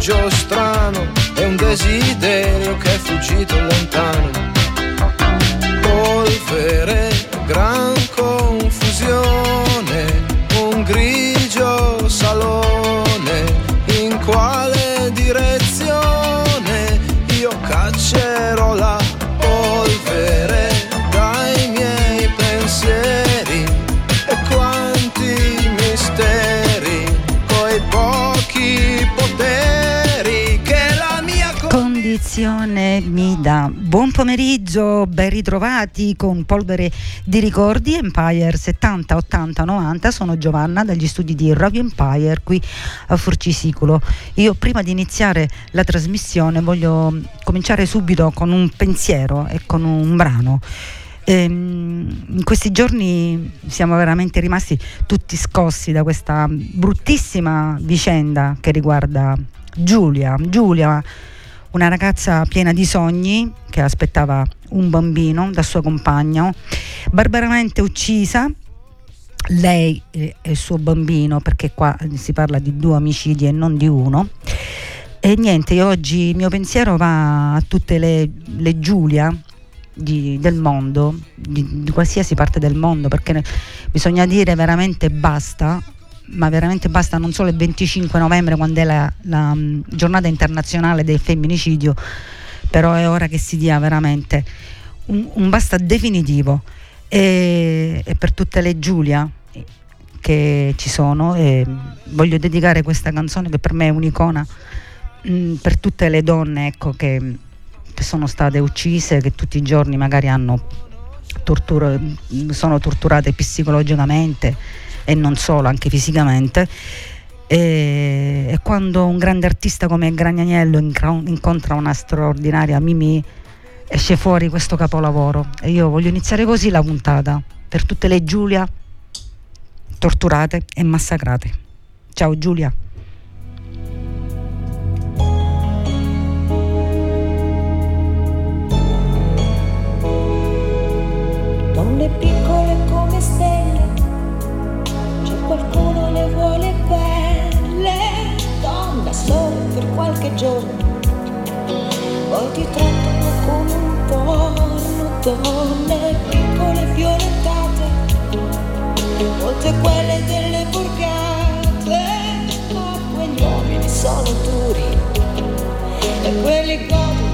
viaggio strano, è un desiderio che è fuggito lontano. Polvere, Buon pomeriggio, ben ritrovati con Polvere di Ricordi Empire 70, 80, 90. Sono Giovanna dagli studi di Radio Empire qui a Forcisicolo. Io prima di iniziare la trasmissione voglio cominciare subito con un pensiero e con un brano. Ehm, in questi giorni siamo veramente rimasti tutti scossi da questa bruttissima vicenda che riguarda Giulia. Giulia, una ragazza piena di sogni che aspettava un bambino dal suo compagno, barbaramente uccisa. Lei e il suo bambino, perché qua si parla di due omicidi e non di uno. E niente, oggi il mio pensiero va a tutte le, le Giulia di- del mondo, di, di qualsiasi parte del mondo, perché bisogna dire veramente basta, ma veramente basta non solo il 25 novembre quando è la, la, mm, giornata internazionale del femminicidio, però è ora che si dia veramente un, un basta definitivo. E, e per tutte le Giulia che ci sono e voglio dedicare questa canzone che per me è un'icona mh, per tutte le donne ecco, che, che sono state uccise, che tutti i giorni magari hanno tortura- sono torturate psicologicamente e non solo, anche fisicamente. E, quando un grande artista come Gragnaniello incontra una straordinaria Mimì, esce fuori questo capolavoro. E io voglio iniziare così la puntata per tutte le Giulia torturate e massacrate. Ciao Giulia. Donne piccole qualche giorno, poi ti trattano come un porno, donne piccole violentate, molte quelle delle borgate, ma quegli uomini sono duri e quelli godono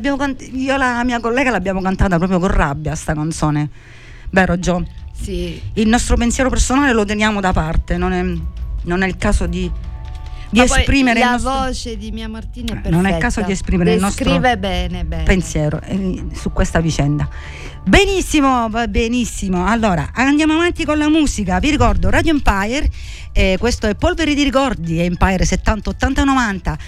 l'abbiamo cant- io e la mia collega l'abbiamo cantata proprio con rabbia sta canzone. Vero Gio? Sì. Il nostro pensiero personale lo teniamo da parte, non è, non è il caso di, di esprimere la nostro voce di mia Martina è perfetta. non è il caso di esprimere il nostro Descrive bene, bene. pensiero eh, su questa vicenda. Benissimo, va benissimo. Allora, andiamo avanti con la musica. Vi ricordo Radio Empire, eh, questo è Polvere di ricordi, Empire 70 80 90.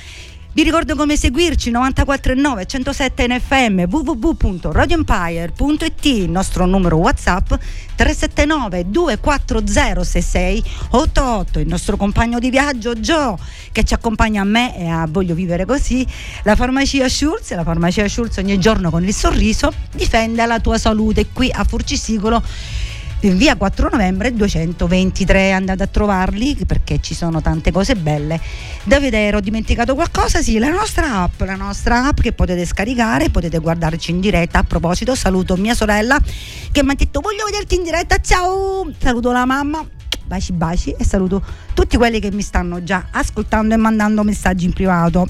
Vi ricordo come seguirci 94.9 107 in FM www.radioempire.it il nostro numero WhatsApp 379 240 6688 il nostro compagno di viaggio Joe che ci accompagna a me e a Voglio vivere così. La farmacia Schulz la farmacia Schulz ogni giorno con il sorriso difende la tua salute qui a Furcisicolo via 4 novembre 223 andate a trovarli perché ci sono tante cose belle da vedere. Ho dimenticato qualcosa? Sì la nostra app la nostra app che potete scaricare potete guardarci in diretta. A proposito saluto mia sorella che mi ha detto voglio vederti in diretta ciao! Saluto la mamma baci baci e saluto tutti quelli che mi stanno già ascoltando e mandando messaggi in privato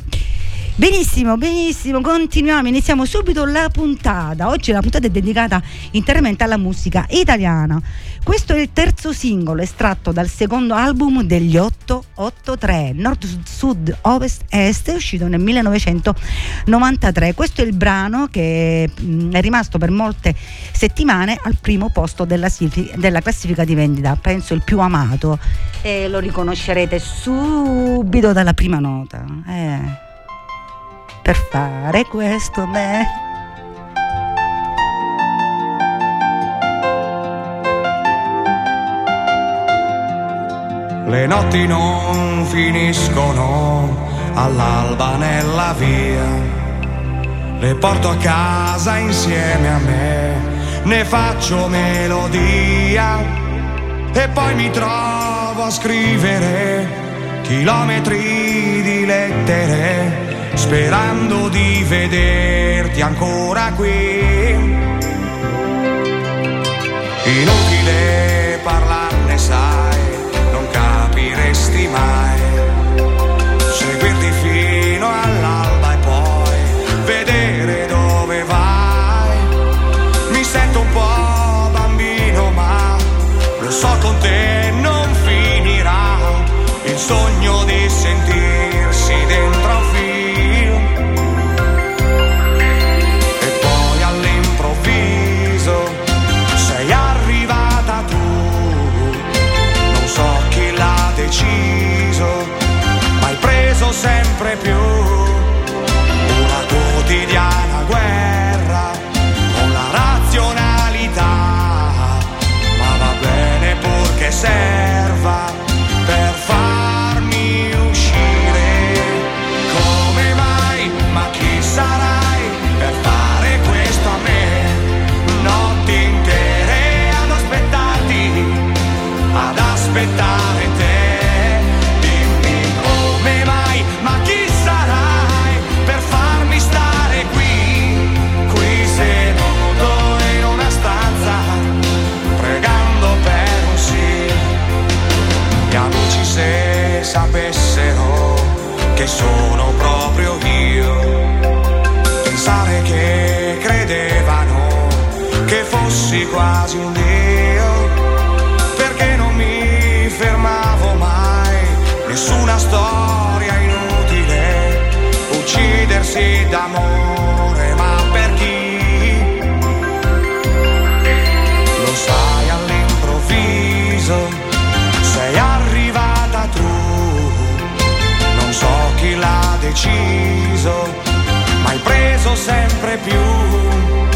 Benissimo, benissimo, continuiamo, iniziamo subito la puntata. Oggi la puntata è dedicata interamente alla musica italiana. Questo è il terzo singolo estratto dal secondo album degli 883, Nord, Sud, Ovest, Est, uscito nel 1993. Questo è il brano che mh, è rimasto per molte settimane al primo posto della, della classifica di vendita, penso il più amato e lo riconoscerete subito dalla prima nota. Eh per fare questo me. Le notti non finiscono all'alba nella via, le porto a casa insieme a me, ne faccio melodia. E poi mi trovo a scrivere chilometri di lettere sperando di vederti ancora qui. Inutile parlarne, sai, non capiresti mai. Seguirti fino all'alba e poi vedere dove vai. Mi sento un po' bambino, ma lo so con te non finirà il sogno di sentirsi sempre più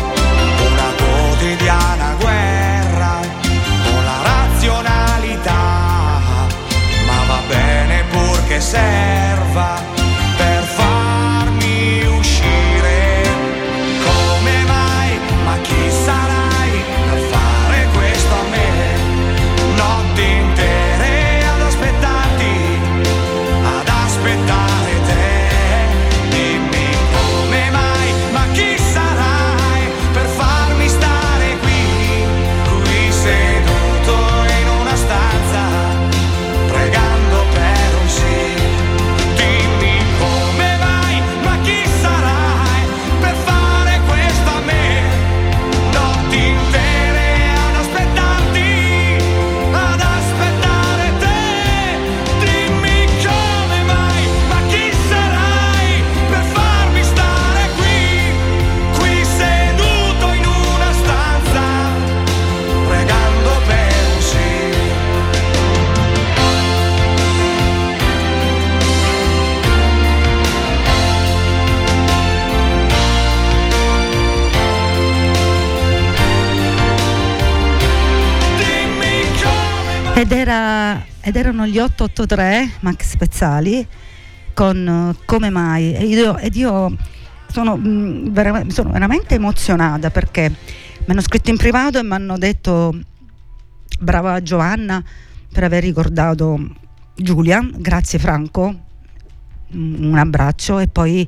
ed erano gli 883 Max Pezzali con uh, Come mai? Ed io, ed io sono, mh, mm, vera, sono, veramente emozionata perché mi hanno scritto in privato e mi hanno detto brava Giovanna per aver ricordato Giulia, grazie Franco, un abbraccio e poi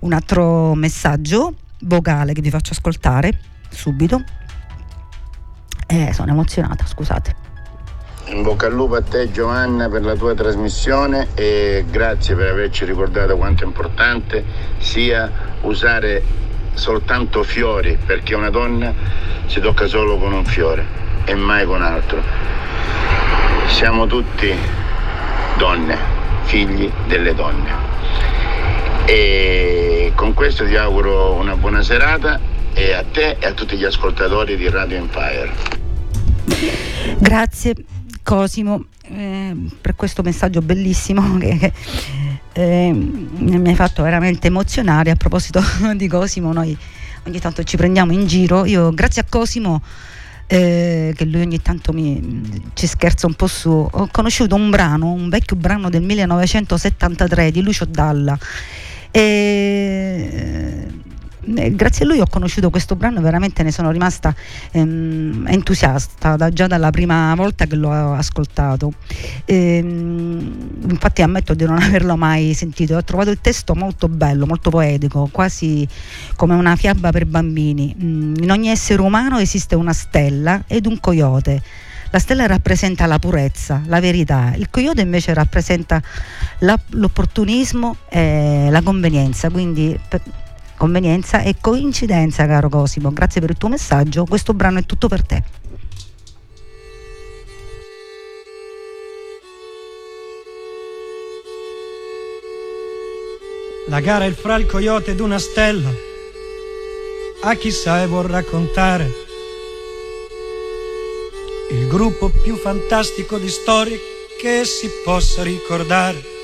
un altro messaggio vocale che vi faccio ascoltare subito. Eh, sono emozionata, scusate. In bocca al lupo a te Giovanna per la tua trasmissione e grazie per averci ricordato quanto è importante sia usare soltanto fiori perché una donna si tocca solo con un fiore e mai con altro. Siamo tutti donne, figli delle donne. E con questo ti auguro una buona serata e a te e a tutti gli ascoltatori di Radio Empire. Grazie Cosimo eh, per questo messaggio bellissimo che, eh, mi hai fatto veramente emozionare. A proposito di Cosimo, noi ogni tanto ci prendiamo in giro. Io grazie a Cosimo, eh, che lui ogni tanto mi, ci scherza un po' su, ho conosciuto un brano, un vecchio brano del 1973 di Lucio Dalla. E, eh, grazie a lui ho conosciuto questo brano e veramente ne sono rimasta ehm, entusiasta da, già dalla prima volta che l'ho ascoltato. Ehm, infatti ammetto di non averlo mai sentito, ho trovato il testo molto bello, molto poetico, quasi come una fiaba per bambini. Mm, in ogni essere umano esiste una stella ed un coyote. La stella rappresenta la purezza, la verità, il coyote invece rappresenta la, l'opportunismo e la convenienza, quindi per, convenienza e coincidenza, caro Cosimo. Grazie per il tuo messaggio. Questo brano è tutto per te. La gara è fra il coyote ed una stella. A chissà e vuol raccontare il gruppo più fantastico di storie che si possa ricordare.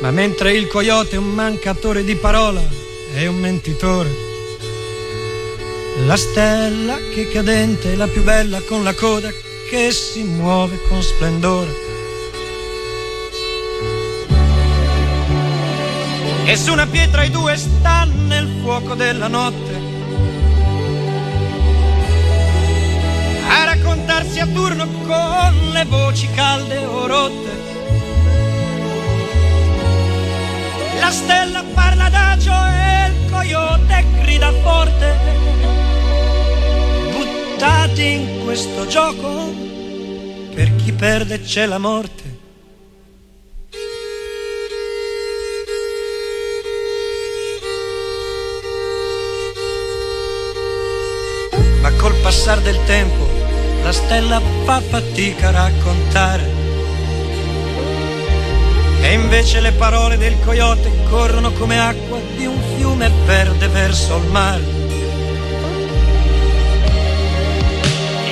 Ma mentre il coyote è un mancatore di parola, è un mentitore. La stella che cadente è la più bella con la coda che si muove con splendore. E su una pietra i due stanno nel fuoco della notte. A raccontarsi a turno con le voci calde o rotte. La stella parla adagio e il coyote grida forte. Buttati in questo gioco, per chi perde c'è la morte. Ma col passare del tempo la stella fa fatica a raccontare e invece le parole del coyote corrono come acqua di un fiume verde verso il mare.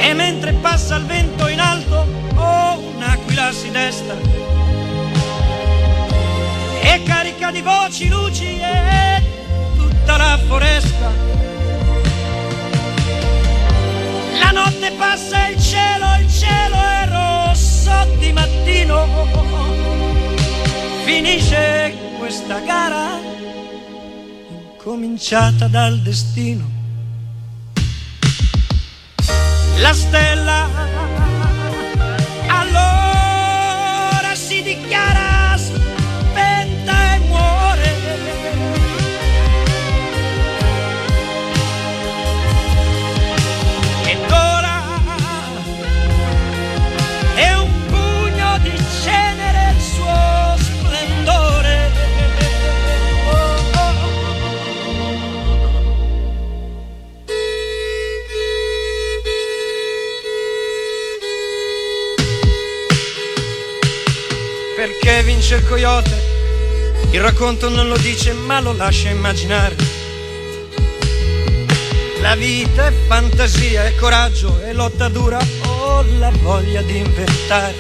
E mentre passa il vento in alto, oh, un'aquila si desta. E carica di voci, luci e tutta la foresta. La notte passa il cielo, il cielo è rosso di mattino finisce questa gara cominciata dal destino. La stella Vince il coyote? Il racconto non lo dice ma lo lascia immaginare. La vita è fantasia, è coraggio, è lotta dura o la voglia di inventare.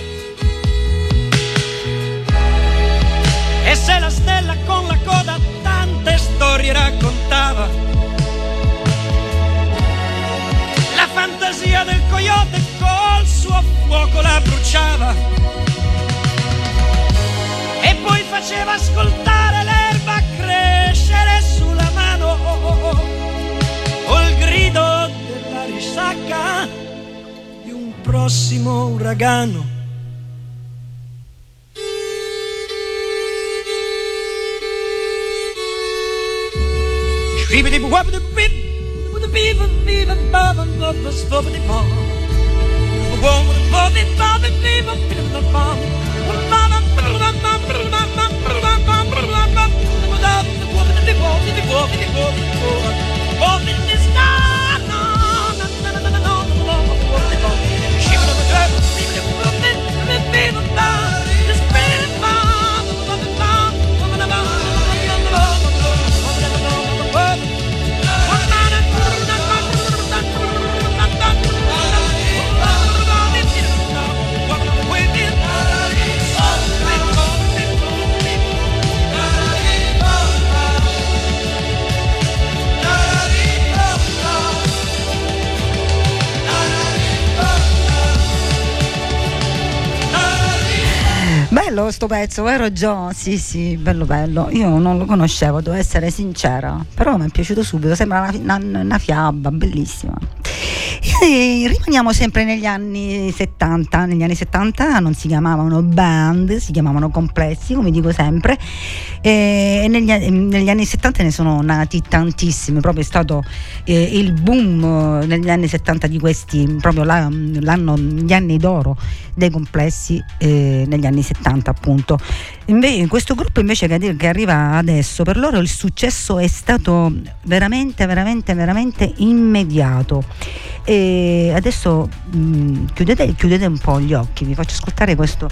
E se la stella con la coda tante storie raccontava, la fantasia del coyote col suo fuoco la bruciava e poi faceva ascoltare l'erba crescere sulla mano il grido della risacca di un prossimo uragano. Bello sto pezzo, vero Gio? Sì, sì, bello bello. Io non lo conoscevo, devo essere sincera, però mi è piaciuto subito, sembra una, una, una fiaba, bellissima. E rimaniamo sempre negli anni 70, negli anni 70 non si chiamavano band, si chiamavano complessi, come dico sempre, e negli, negli anni 70 ne sono nati tantissimi, proprio è stato eh, il boom negli anni 70 di questi, proprio la, gli anni d'oro dei complessi eh, negli anni 70 appunto. Invece, questo gruppo invece che, che arriva adesso, per loro il successo è stato veramente, veramente, veramente immediato. E adesso mh, chiudete, chiudete un po' gli occhi, vi faccio ascoltare questo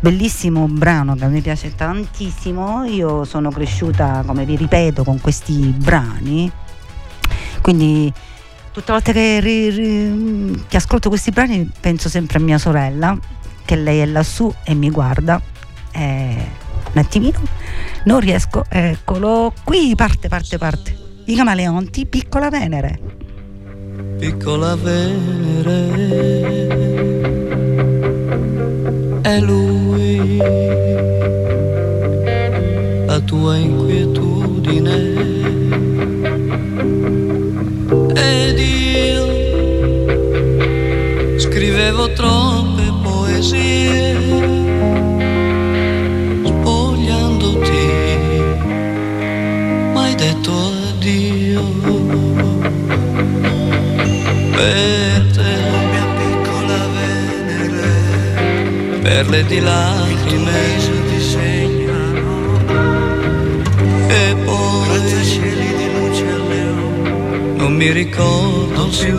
bellissimo brano che a me piace tantissimo. Io sono cresciuta, come vi ripeto, con questi brani. Quindi tutte le volte che, ri, ri, che ascolto questi brani penso sempre a mia sorella, che lei è lassù e mi guarda. Eh, un attimino, non riesco, eccolo qui, parte, parte, parte. I camaleonti, piccola Venere. Piccola Venere, è lui, la tua inquietudine. Ed io scrivevo troppe poesie, Per te, mia piccola Venere, perle di lacrime disegnano. E poi cieli di luce al leone non mi ricordo non più.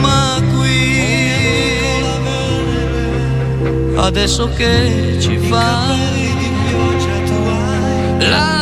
Ma qui adesso che ci fai la mano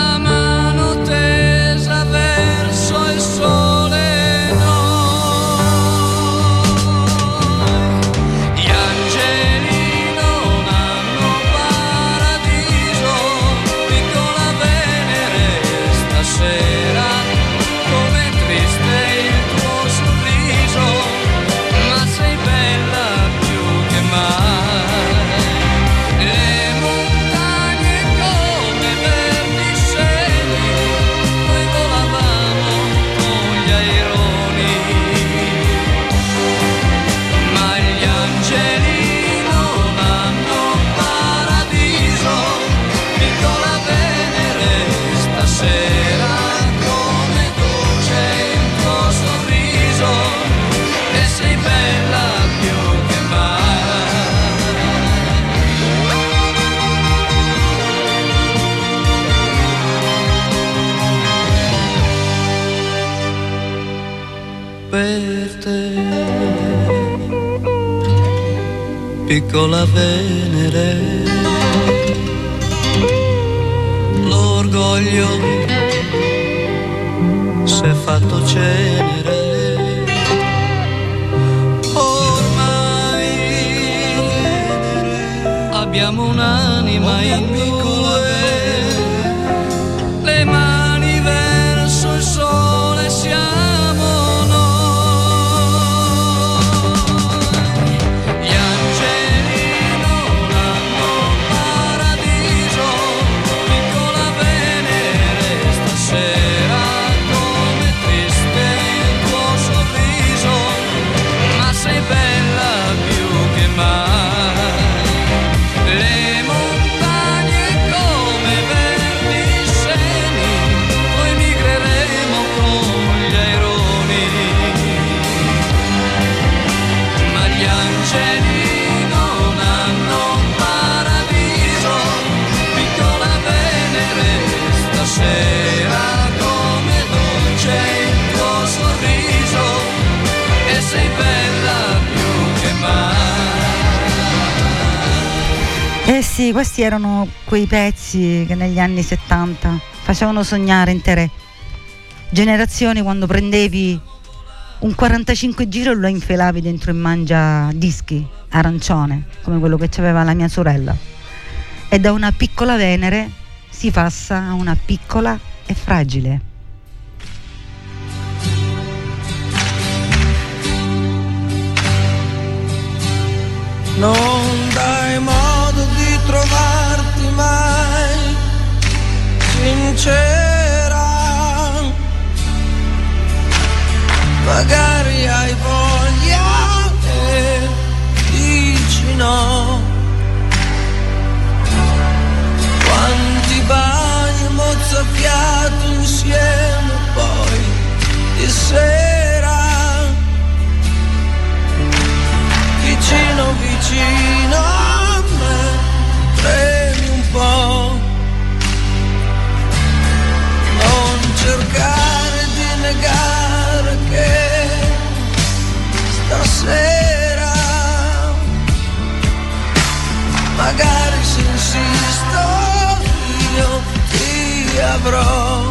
piccola Venere. L'orgoglio s'è fatto cenere. Ormai abbiamo un'anima in due sì, questi erano quei pezzi che negli anni 70 facevano sognare intere generazioni quando prendevi un 45 giro e lo infilavi dentro in mangia dischi arancione, come quello che aveva la mia sorella. E da una piccola Venere si passa a una piccola e fragile. Non dai di trovarti mai sincera. Magari hai voglia e dici no. Quanti bagni mozzafiato insieme poi di sera. Vicino, vicino premi un po'. Non cercare di negare che stasera magari se insisto io ti avrò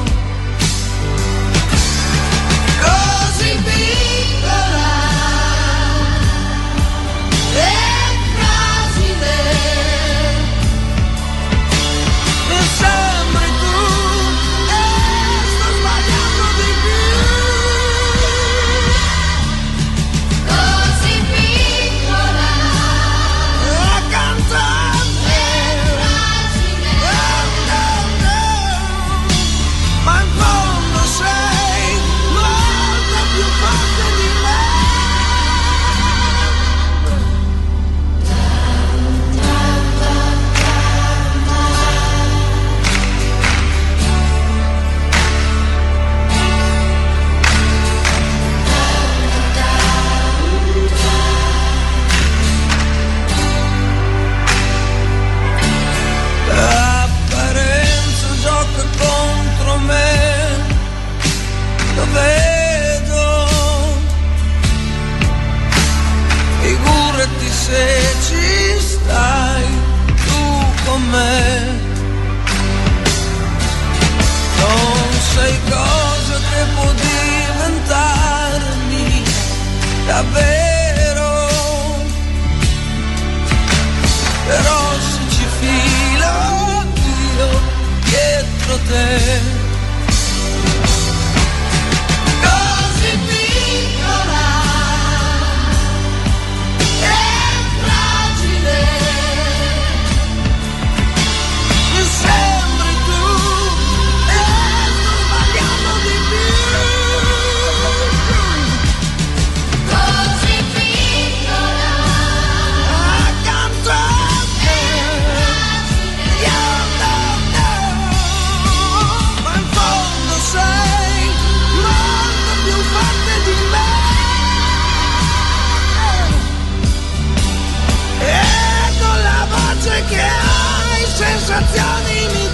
sensazioni mi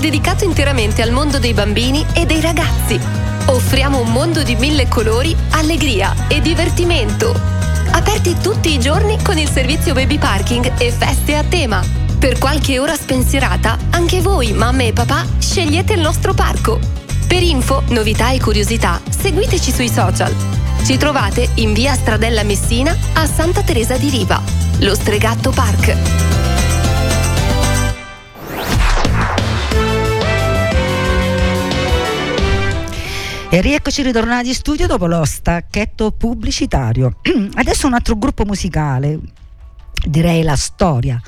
dedicato interamente al mondo dei bambini e dei ragazzi. Offriamo un mondo di mille colori, allegria e divertimento. Aperti tutti i giorni con il servizio baby parking e feste a tema. Per qualche ora spensierata, anche voi, mamme e papà, scegliete il nostro parco. Per info, novità e curiosità, seguiteci sui social. Ci trovate in via Stradella Messina a Santa Teresa di Riva. Lo Stregatto Park. E rieccoci ritornati in studio dopo lo stacchetto pubblicitario. Adesso un altro gruppo musicale, direi la storia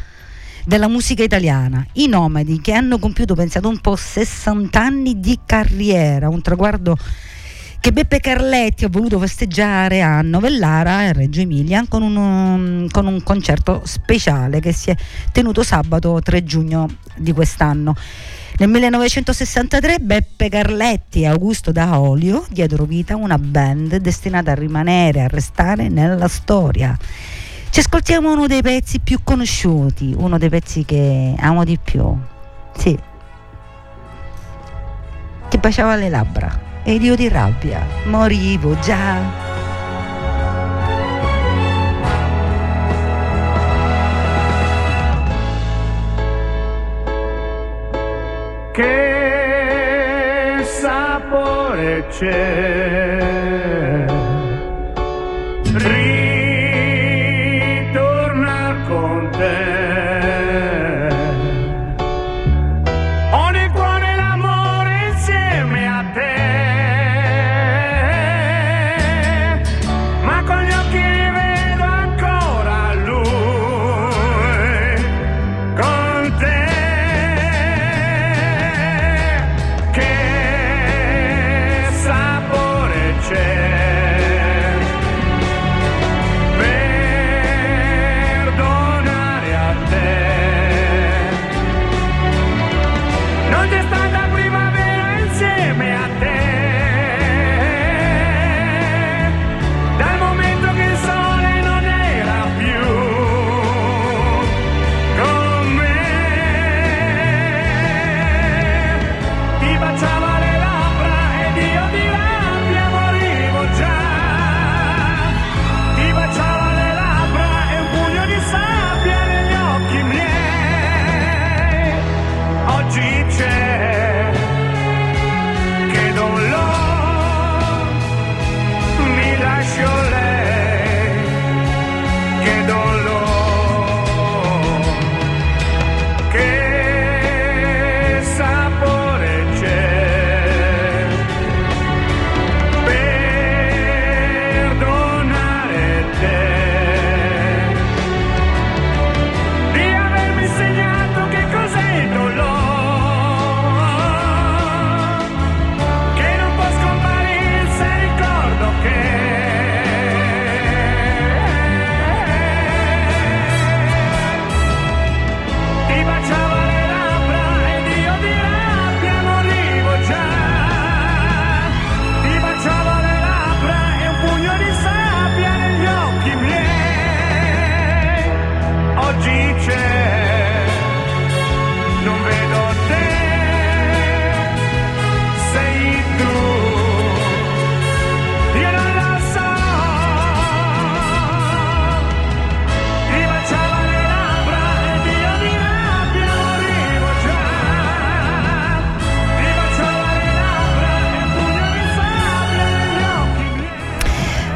della musica italiana, i Nomadi che hanno compiuto, pensate un po', 60 anni di carriera, un traguardo che Beppe Carletti ha voluto festeggiare a Novellara e Reggio Emilia con un, um, con un concerto speciale che si è tenuto sabato 3 giugno di quest'anno. Nel 1963 Beppe Carletti e Augusto Daolio diedero vita a una band destinata a rimanere, a restare nella storia. Ci ascoltiamo uno dei pezzi più conosciuti, uno dei pezzi che amo di più. Sì. Ti baciava le labbra ed io di rabbia morivo già. ce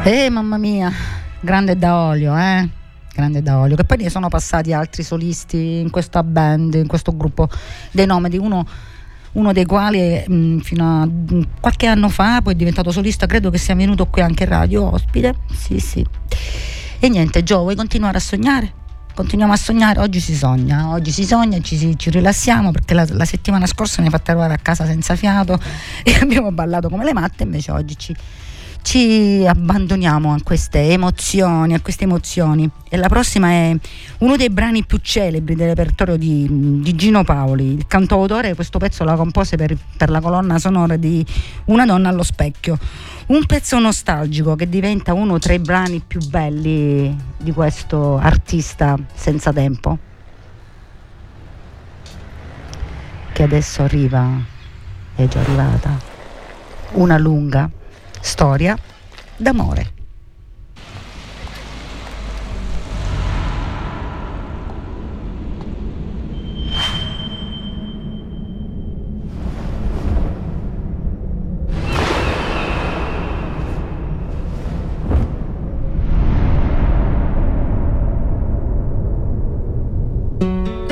Eh mamma mia, grande da olio, eh? Grande da olio. Che poi ne sono passati altri solisti in questa band, in questo gruppo dei Nomadi. Uno, uno dei quali mh, fino a mh, qualche anno fa poi è diventato solista, credo che sia venuto qui anche in radio ospite. Sì, sì. E niente, Gio, vuoi continuare a sognare? Continuiamo a sognare, oggi si sogna, oggi si sogna ci, si- ci rilassiamo perché la, la settimana scorsa mi hai fatto arrivare a casa senza fiato e abbiamo ballato come le matte, invece oggi ci, ci abbandoniamo a queste emozioni, a queste emozioni. E la prossima è uno dei brani più celebri del repertorio di, di Gino Paoli. Il cantautore questo pezzo la compose per, per la colonna sonora di Una donna allo specchio. Un pezzo nostalgico che diventa uno tra i brani più belli di questo artista senza tempo. Che adesso arriva, è già arrivata, una lunga storia d'amore. quando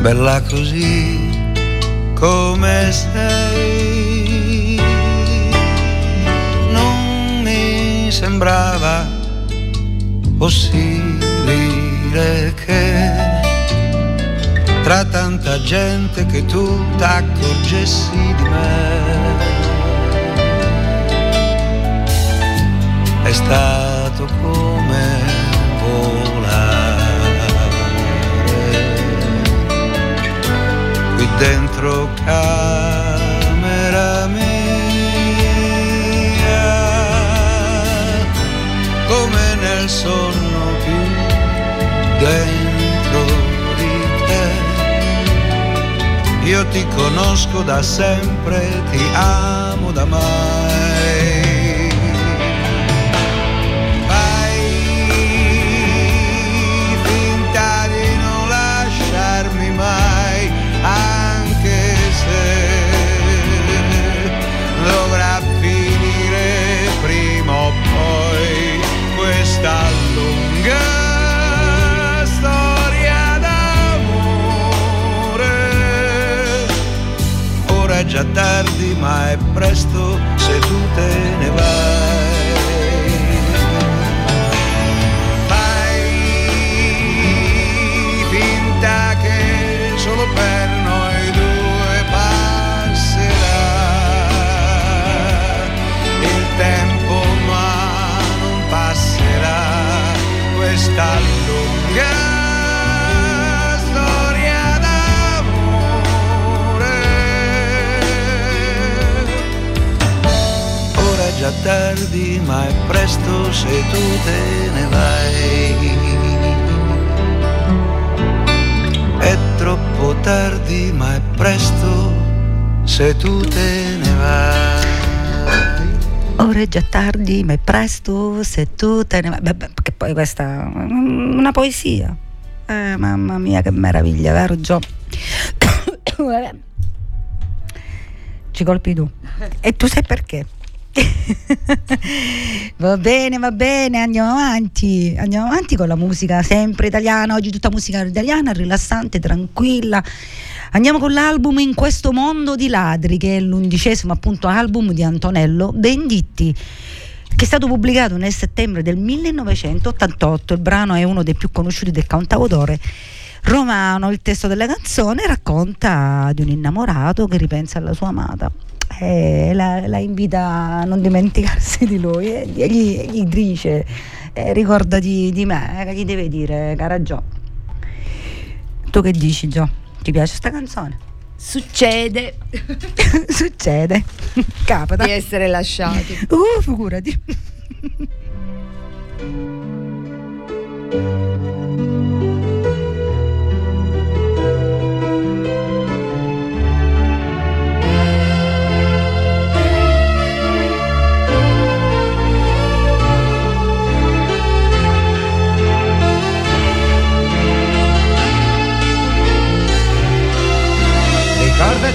bella così come sei, non mi sembrava possibile che tra tanta gente che tu t'accorgessi di me. è stato come dentro camera mia come nel sonno più dentro di te. Io ti conosco da sempre ti amo da mai tardi, ma è presto se tu te ne tardi, ma è presto se tu te ne vai. È troppo tardi, ma è presto se tu te ne vai. Ora è già tardi, ma è presto se tu te ne vai. Beh, beh, Che poi questa è una poesia. Eh, mamma mia, che meraviglia, vero Gio? Ci colpi tu. E tu sai perché? va bene, va bene, andiamo avanti. Andiamo avanti con la musica sempre italiana. Oggi tutta musica italiana, rilassante, tranquilla. Andiamo con l'album In questo mondo di ladri, che è l'undicesimo appunto album di Antonello Benditti che è stato pubblicato nel settembre del 1988. Il brano è uno dei più conosciuti del cantautore romano. Il testo della canzone racconta di un innamorato che ripensa alla sua amata e la, la invita a non dimenticarsi di lui e gli, gli dice eh, ricordati di me, che gli deve dire, cara Gio. Tu che dici Gio? Ti piace sta canzone? Succede Succede, capita. di essere lasciati. Uh, figurati.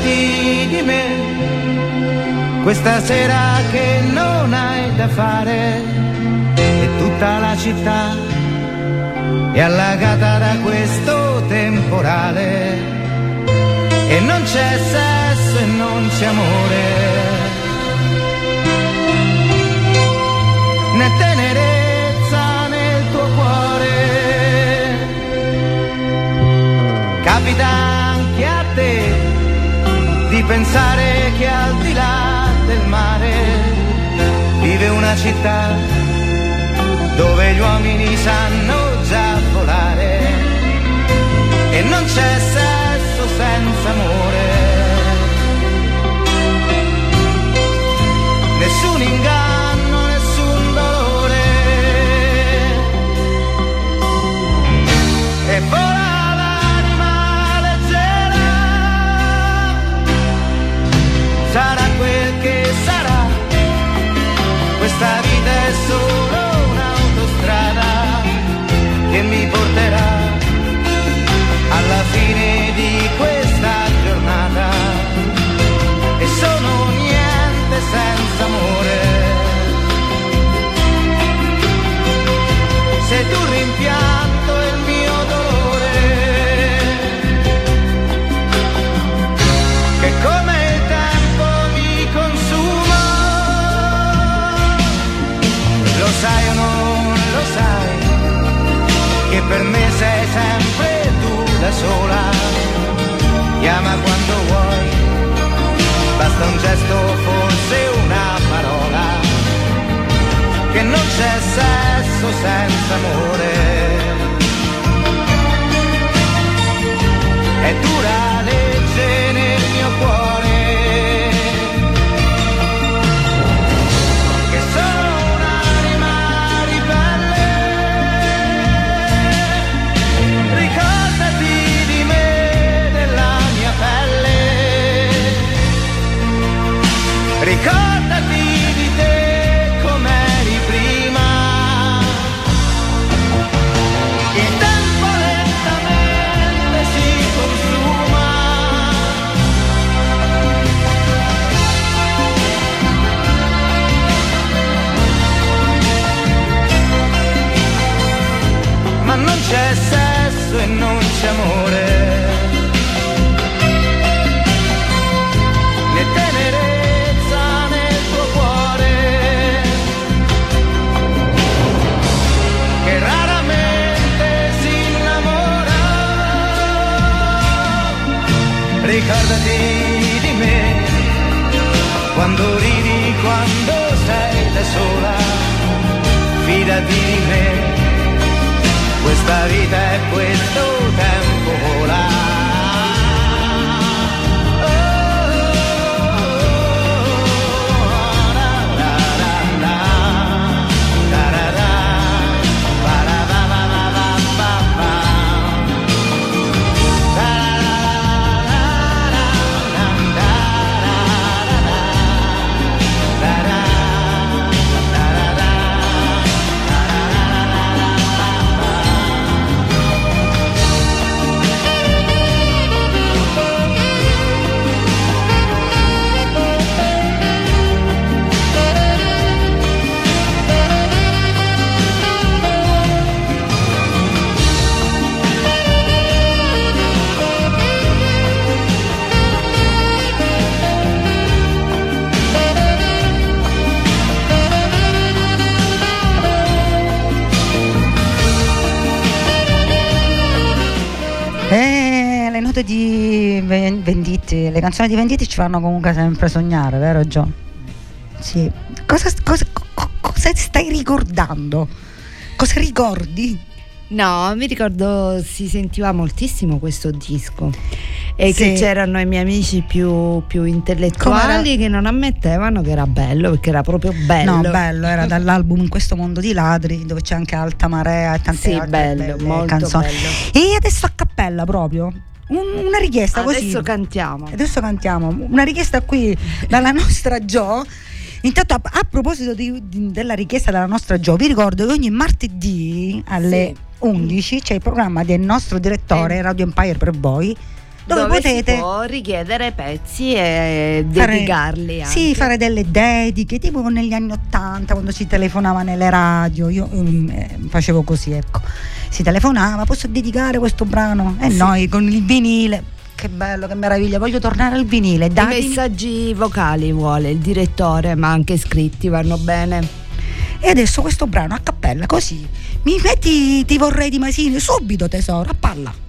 Ricordati di me. Questa sera che non hai da fare e tutta la città è allagata da questo temporale. E non c'è sesso e non c'è amore pensare che al di là del mare vive una città dove gli uomini sanno già volare e non c'è sesso senza amore. Nessun inganno, Questa vita è solo un'autostrada che mi porterà alla fine di questa basta un gesto, forse una parola, che non c'è sesso senza amore. È dura legge Ricordati Ricordati di me. Quando ridi, quando sei da sola. Fidati di me questa vita è questo tempo vola. E note di Ven- Venditti, le canzoni di Venditti ci fanno comunque sempre sognare, vero Gio? Sì. Cosa, cosa- co- cosa stai ricordando? Cosa ricordi? No, mi ricordo si sentiva moltissimo questo disco e Sì. che c'erano i miei amici più, più intellettuali che non ammettevano che era bello perché era proprio bello. No, bello, era dall'album In questo mondo di ladri, dove c'è anche Alta Marea e tante Sì, altre bello, canzoni. bello. E adesso a cappella proprio un, una richiesta Adesso così. Adesso cantiamo. Adesso cantiamo. Una richiesta qui dalla nostra Jo. Intanto a, a proposito di, di, della richiesta della nostra Jo, vi ricordo che ogni martedì alle sì. 11 c'è il programma del nostro direttore eh. Radio Empire per voi dove, dove potete richiedere pezzi e dedicarli. Anche. Sì, fare delle dediche, tipo negli anni Ottanta quando si telefonava nelle radio, io um, facevo così, ecco si telefonava, ah, posso dedicare questo brano? E sì. noi con il vinile. Che bello, che meraviglia, voglio tornare al vinile. Dai. I messaggi vocali vuole il direttore, ma anche scritti vanno bene. E adesso questo brano a cappella, così. Mi metti, ti vorrei di Masini subito tesoro, a palla.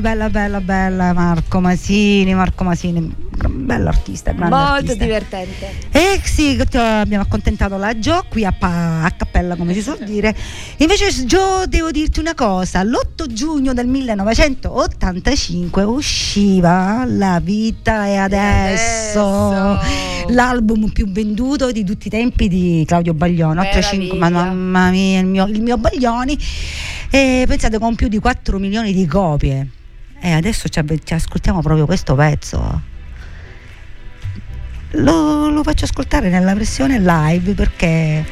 Bella, bella, bella Marco Masini, Marco Masini, bello artista, Molto artista. divertente. Eh sì, abbiamo accontentato la Gio qui a, pa- a cappella, come si suol dire. Invece Gio, devo dirti una cosa, l'8 giugno del 1985 usciva La vita è adesso, adesso. l'album più venduto di tutti i tempi di Claudio Baglioni, 85, ma mamma mia, il mio, il mio Baglioni. E pensate con più di 4 milioni di copie adesso ci, ci ascoltiamo proprio questo pezzo. Lo, lo faccio ascoltare nella versione live perché,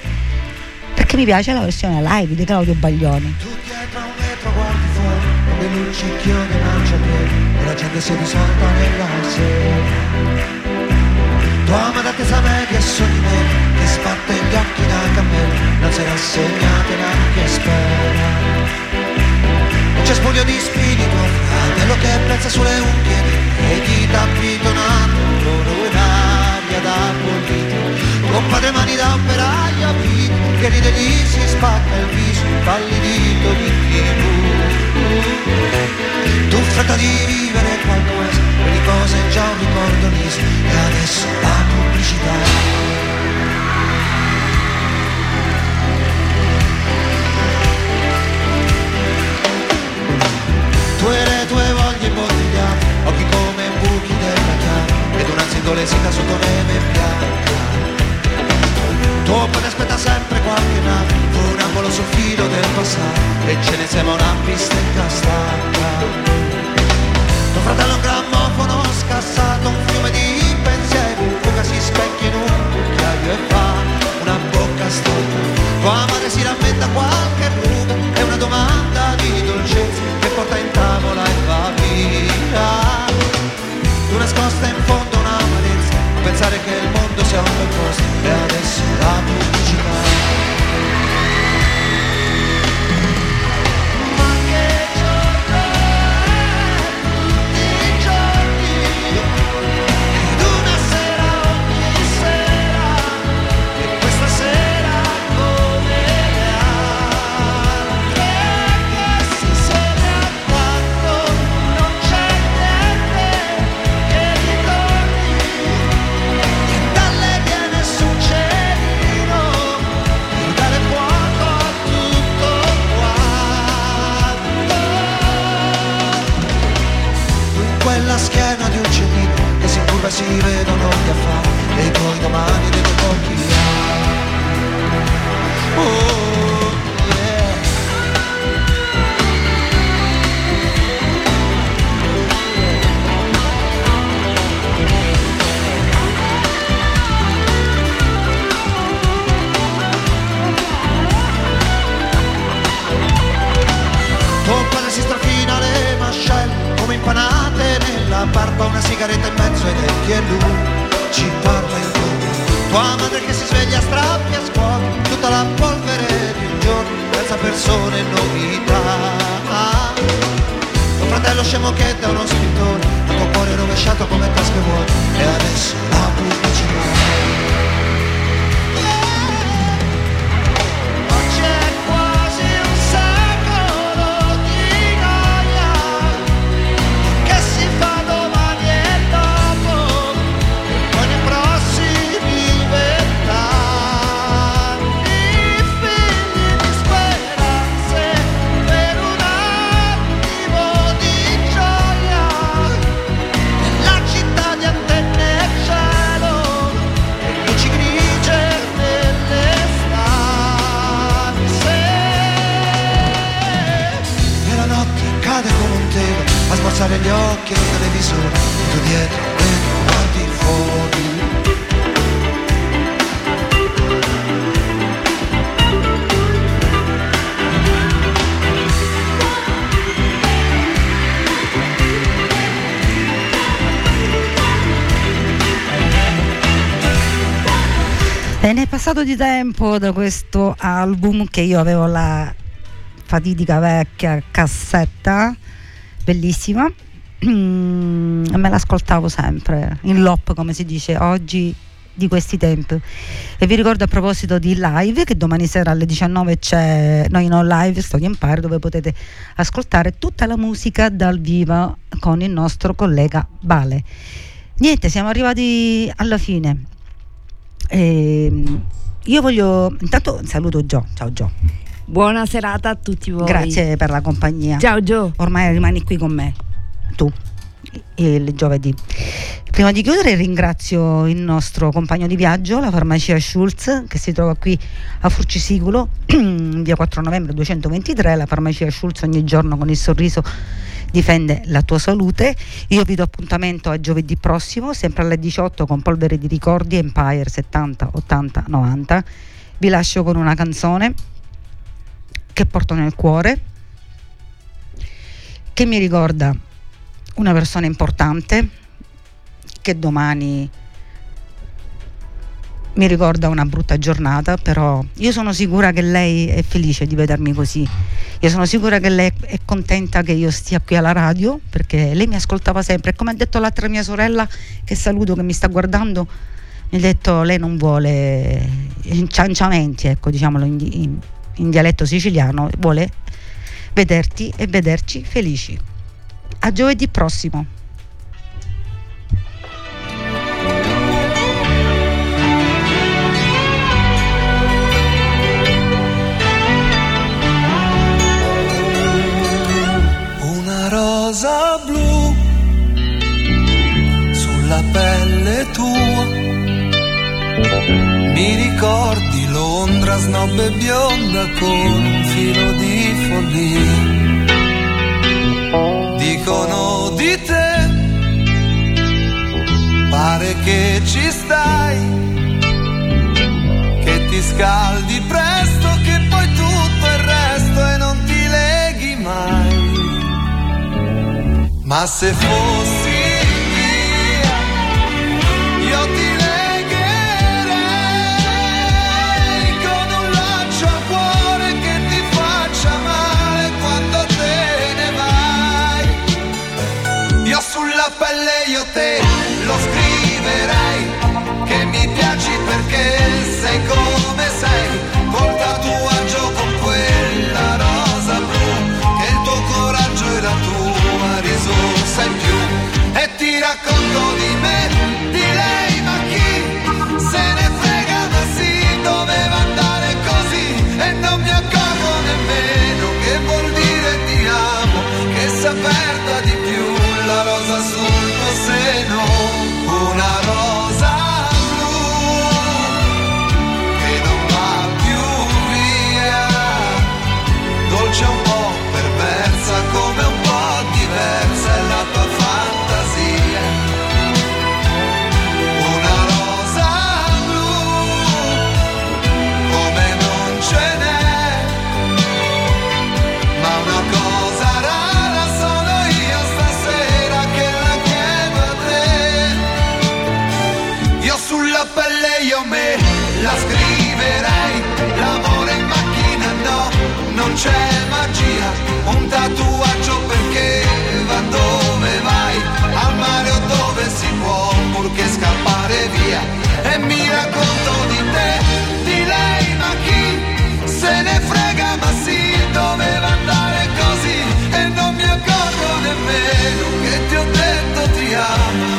perché mi piace la versione live di Claudio Baglioni. dietro a un metro guardi e di me che sbatte gli occhi da cammello non si rassegnata neanche spera cespuglio di spirito fratello che prezza sulle unghie e ti tapito nato loro in aria da bollito. Compadre mani da operaio vita che ride lì si spacca il viso impallidito di più tu fretta di vivere qualcosa di cose già un ricordo liso e adesso la pubblicità occhi come buchi della chiave ed una zindolesita sotto neve bianca. Tuo padre aspetta sempre qualche nave un angolo sul filo del passato e ce ne sembra una pista incastata tuo fratello è un grammofono scassato un fiume di pensieri in fuga si specchia in un cucchiaio e fa una bocca storta. Tua madre si rammenta qualche ruga è una domanda di dolcezza che porta in tavola e va via pensare che il mondo sia un bel posto. E adesso la pubblicità passato di tempo da questo album che io avevo la fatidica vecchia cassetta, bellissima, Mm, e me l'ascoltavo sempre, in loop come si dice oggi di questi tempi. E vi ricordo a proposito di live che domani sera alle 19 c'è Noi No Live Storia Empire dove potete ascoltare tutta la musica dal vivo con il nostro collega Bale. Niente, siamo arrivati alla fine. Ehm, io voglio intanto saluto Gio. Ciao Gio. Buona serata a tutti voi. Grazie per la compagnia. Ciao Gio. Ormai rimani qui con me, tu, il giovedì. Prima di chiudere ringrazio il nostro compagno di viaggio, la farmacia Schulz, che si trova qui a Furcisicolo, via 4 novembre 223, la farmacia Schulz ogni giorno con il sorriso difende la tua salute. Io vi do appuntamento a giovedì prossimo, sempre alle 18 con Polvere di Ricordi, Empire 70, 80, 90. Vi lascio con una canzone che porto nel cuore, che mi ricorda una persona importante che domani mi ricorda una brutta giornata, però io sono sicura che lei è felice di vedermi così. Io sono sicura che lei è contenta che io stia qui alla radio, perché lei mi ascoltava sempre. E come ha detto l'altra mia sorella, che saluto, che mi sta guardando, mi ha detto lei non vuole incianciamenti, ecco, diciamolo in, in, in dialetto siciliano, vuole vederti e vederci felici. A giovedì prossimo. Rosa blu sulla pelle tua. Mi ricordi Londra snob e bionda con un filo di follia. Dicono di te, pare che ci stai, che ti scaldi presto, Ma se fosse non c'è magia, un tatuaggio perché va dove vai, al mare o dove si può, purché scappare via. E mi racconto di te, di lei, ma chi se ne frega, ma sì, doveva andare così. E non mi accorgo nemmeno che ti ho detto ti amo.